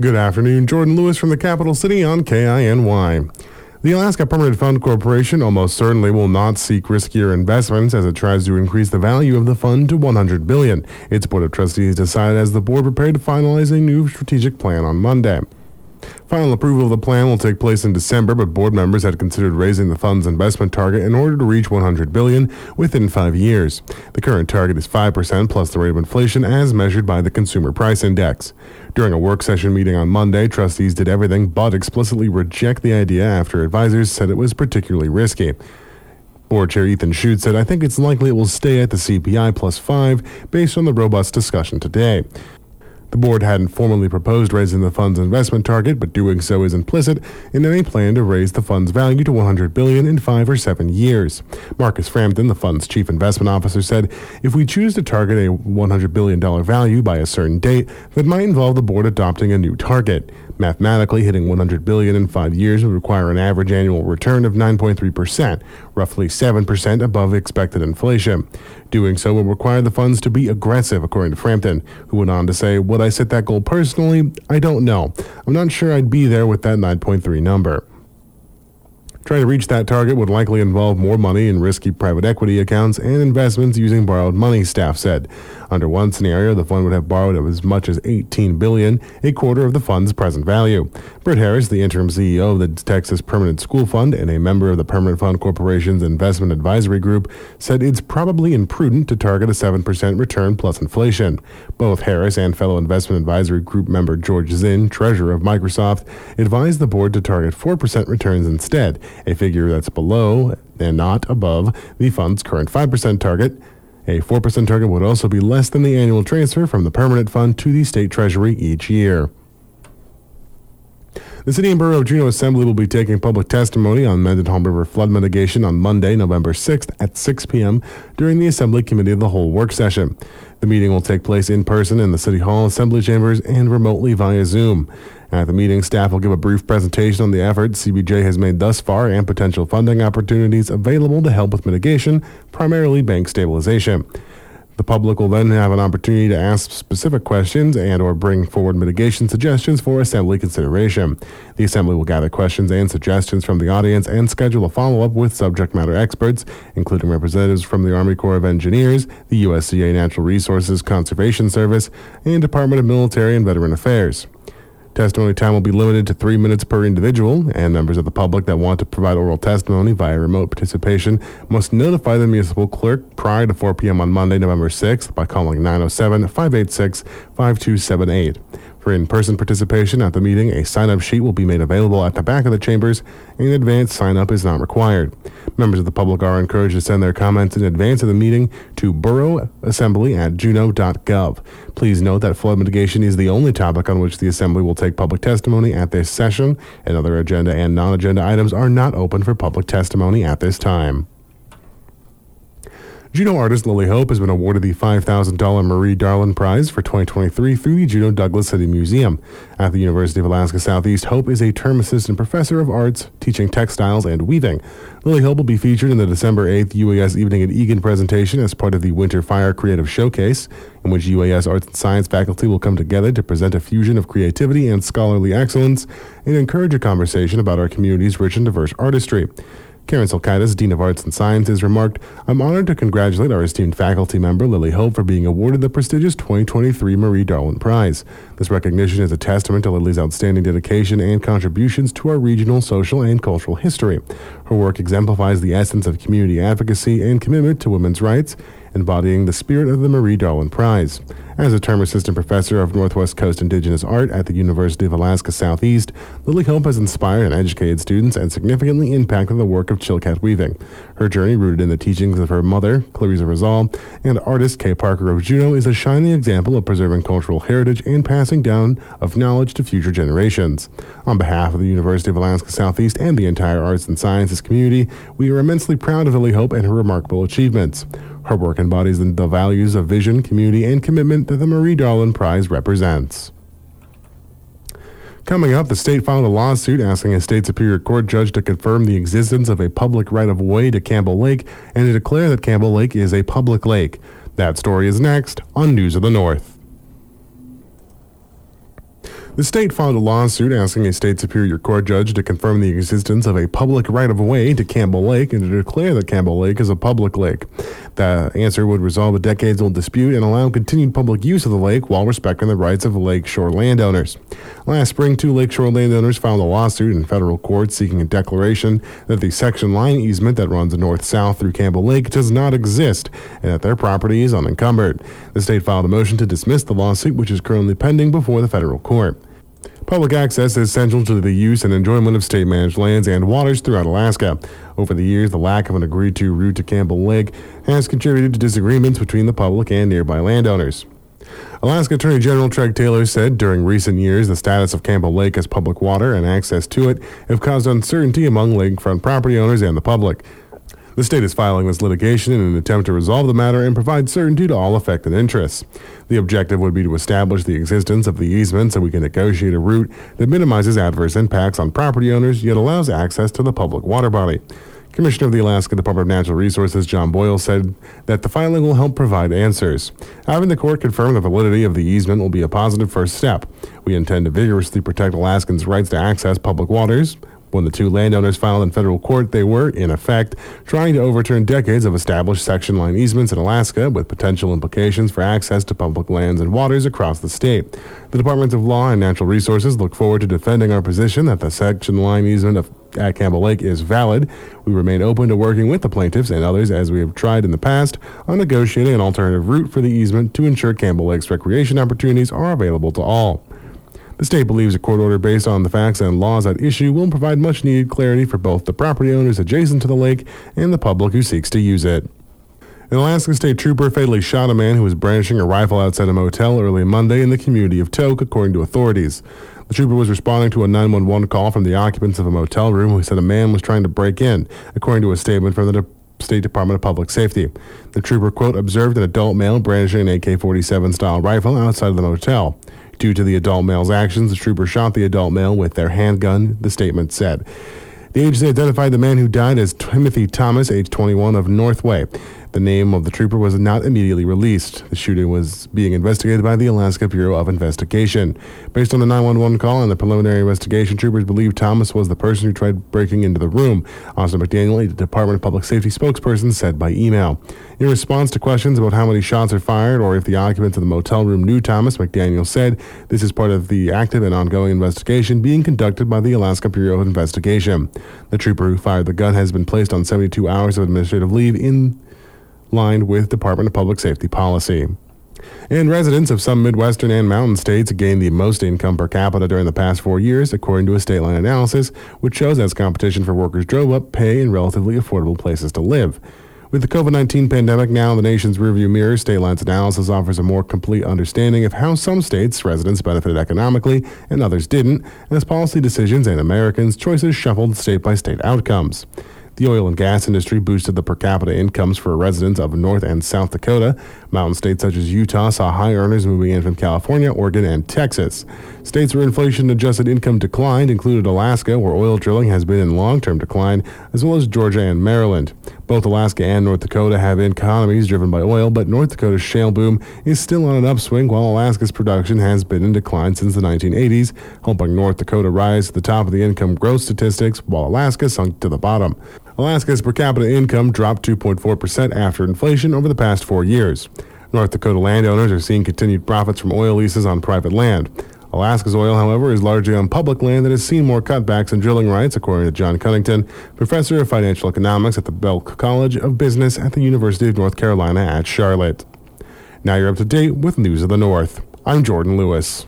Good afternoon, Jordan Lewis from the capital city on KINY. The Alaska Permanent Fund Corporation almost certainly will not seek riskier investments as it tries to increase the value of the fund to 100 billion. Its board of trustees decided as the board prepared to finalize a new strategic plan on Monday. Final approval of the plan will take place in December, but board members had considered raising the fund's investment target in order to reach 100 billion within 5 years. The current target is 5% plus the rate of inflation as measured by the consumer price index. During a work session meeting on Monday, trustees did everything but explicitly reject the idea after advisors said it was particularly risky. Board Chair Ethan Schutt said, I think it's likely it will stay at the CPI plus 5 based on the robust discussion today. The board hadn't formally proposed raising the fund's investment target, but doing so is implicit in any plan to raise the fund's value to 100 billion in 5 or 7 years. Marcus Frampton, the fund's chief investment officer, said, "If we choose to target a 100 billion dollar value by a certain date, that might involve the board adopting a new target. Mathematically, hitting 100 billion in 5 years would require an average annual return of 9.3%, roughly 7% above expected inflation. Doing so will require the funds to be aggressive, according to Frampton, who went on to say, Would I set that goal personally? I don't know. I'm not sure I'd be there with that 9.3 number. Trying to reach that target would likely involve more money in risky private equity accounts and investments using borrowed money, staff said. Under one scenario, the fund would have borrowed as much as 18 billion, a quarter of the fund's present value. Britt Harris, the interim CEO of the Texas Permanent School Fund and a member of the Permanent Fund Corporation's investment advisory group, said it's probably imprudent to target a 7% return plus inflation. Both Harris and fellow investment advisory group member George Zinn, treasurer of Microsoft, advised the board to target 4% returns instead, a figure that's below and not above the fund's current 5% target. A 4% target would also be less than the annual transfer from the permanent fund to the state treasury each year. The City and Borough of Juneau Assembly will be taking public testimony on Mendenhall River flood mitigation on Monday, November 6th at 6 p.m. during the Assembly Committee of the Whole work session. The meeting will take place in person in the City Hall Assembly Chambers and remotely via Zoom. At the meeting, staff will give a brief presentation on the efforts CBJ has made thus far and potential funding opportunities available to help with mitigation, primarily bank stabilization. The public will then have an opportunity to ask specific questions and or bring forward mitigation suggestions for assembly consideration. The assembly will gather questions and suggestions from the audience and schedule a follow-up with subject matter experts, including representatives from the Army Corps of Engineers, the USDA Natural Resources Conservation Service, and Department of Military and Veteran Affairs. Testimony time will be limited to three minutes per individual, and members of the public that want to provide oral testimony via remote participation must notify the municipal clerk prior to 4 p.m. on Monday, November 6th by calling 907 586 5278. For in-person participation at the meeting, a sign-up sheet will be made available at the back of the chambers, and advance sign-up is not required. Members of the public are encouraged to send their comments in advance of the meeting to boroughAssembly at juneau.gov. Please note that flood mitigation is the only topic on which the Assembly will take public testimony at this session, and other agenda and non-agenda items are not open for public testimony at this time. Juneau artist Lily Hope has been awarded the $5,000 Marie Darlin Prize for 2023 through the Juneau Douglas City Museum. At the University of Alaska Southeast, Hope is a term assistant professor of arts, teaching textiles and weaving. Lily Hope will be featured in the December 8th UAS Evening at Egan presentation as part of the Winter Fire Creative Showcase, in which UAS Arts and Science faculty will come together to present a fusion of creativity and scholarly excellence and encourage a conversation about our community's rich and diverse artistry. Karen Silkaitis, Dean of Arts and Sciences, remarked, I'm honored to congratulate our esteemed faculty member, Lily Hope, for being awarded the prestigious 2023 Marie Darlin Prize. This recognition is a testament to Lily's outstanding dedication and contributions to our regional, social, and cultural history. Her work exemplifies the essence of community advocacy and commitment to women's rights, embodying the spirit of the Marie Darlin Prize. As a term assistant professor of Northwest Coast Indigenous Art at the University of Alaska Southeast, Lily Hope has inspired and educated students and significantly impacted the work of Chilkat weaving. Her journey, rooted in the teachings of her mother, Clarissa Rizal, and artist Kay Parker of Juneau, is a shining example of preserving cultural heritage and passing down of knowledge to future generations. On behalf of the University of Alaska Southeast and the entire arts and sciences community, we are immensely proud of Lily Hope and her remarkable achievements. Her work embodies the values of vision, community, and commitment that the Marie Darlin Prize represents. Coming up, the state filed a lawsuit asking a state superior court judge to confirm the existence of a public right of way to Campbell Lake and to declare that Campbell Lake is a public lake. That story is next on News of the North. The state filed a lawsuit asking a state superior court judge to confirm the existence of a public right of way to Campbell Lake and to declare that Campbell Lake is a public lake. The answer would resolve a decades old dispute and allow continued public use of the lake while respecting the rights of lakeshore landowners. Last spring, two lakeshore landowners filed a lawsuit in federal court seeking a declaration that the section line easement that runs north south through Campbell Lake does not exist and that their property is unencumbered. The state filed a motion to dismiss the lawsuit, which is currently pending before the federal court. Public access is central to the use and enjoyment of state managed lands and waters throughout Alaska. Over the years, the lack of an agreed to route to Campbell Lake has contributed to disagreements between the public and nearby landowners. Alaska Attorney General Treg Taylor said during recent years the status of Campbell Lake as public water and access to it have caused uncertainty among lakefront property owners and the public. The state is filing this litigation in an attempt to resolve the matter and provide certainty to all affected interests. The objective would be to establish the existence of the easement so we can negotiate a route that minimizes adverse impacts on property owners yet allows access to the public water body. Commissioner of the Alaska Department of Natural Resources John Boyle said that the filing will help provide answers. Having the court confirm the validity of the easement will be a positive first step. We intend to vigorously protect Alaskans' rights to access public waters, when the two landowners filed in federal court, they were, in effect, trying to overturn decades of established section line easements in Alaska with potential implications for access to public lands and waters across the state. The Department of Law and Natural Resources look forward to defending our position that the section line easement of at Campbell Lake is valid. We remain open to working with the plaintiffs and others as we have tried in the past on negotiating an alternative route for the easement to ensure Campbell Lake's recreation opportunities are available to all. The state believes a court order based on the facts and laws at issue will provide much needed clarity for both the property owners adjacent to the lake and the public who seeks to use it. An Alaska State Trooper fatally shot a man who was brandishing a rifle outside a motel early Monday in the community of Tok, according to authorities. The trooper was responding to a 911 call from the occupants of a motel room who said a man was trying to break in, according to a statement from the De- State Department of Public Safety. The trooper, quote, observed an adult male brandishing an AK 47 style rifle outside of the motel. Due to the adult male's actions, the trooper shot the adult male with their handgun, the statement said. The agency identified the man who died as Timothy Thomas, age 21, of Northway. The name of the trooper was not immediately released. The shooting was being investigated by the Alaska Bureau of Investigation. Based on the 911 call and the preliminary investigation, troopers believe Thomas was the person who tried breaking into the room. Austin McDaniel, the Department of Public Safety spokesperson, said by email. In response to questions about how many shots are fired or if the occupants of the motel room knew Thomas, McDaniel said this is part of the active and ongoing investigation being conducted by the Alaska Bureau of Investigation. The trooper who fired the gun has been placed on 72 hours of administrative leave in line with Department of Public Safety policy. And residents of some Midwestern and mountain states gained the most income per capita during the past four years, according to a Stateline analysis, which shows as competition for workers drove up pay in relatively affordable places to live. With the COVID 19 pandemic now in the nation's rearview mirror, Stateline's analysis offers a more complete understanding of how some states' residents benefited economically and others didn't, as policy decisions and Americans' choices shuffled state by state outcomes. The oil and gas industry boosted the per capita incomes for residents of North and South Dakota. Mountain states such as Utah saw high earners moving in from California, Oregon, and Texas. States where inflation adjusted income declined included Alaska, where oil drilling has been in long term decline, as well as Georgia and Maryland. Both Alaska and North Dakota have economies driven by oil, but North Dakota's shale boom is still on an upswing, while Alaska's production has been in decline since the 1980s, helping North Dakota rise to the top of the income growth statistics, while Alaska sunk to the bottom. Alaska's per capita income dropped 2.4% after inflation over the past four years. North Dakota landowners are seeing continued profits from oil leases on private land. Alaska's oil, however, is largely on public land that has seen more cutbacks in drilling rights, according to John Connaughton, professor of financial economics at the Belk College of Business at the University of North Carolina at Charlotte. Now you're up to date with News of the North. I'm Jordan Lewis.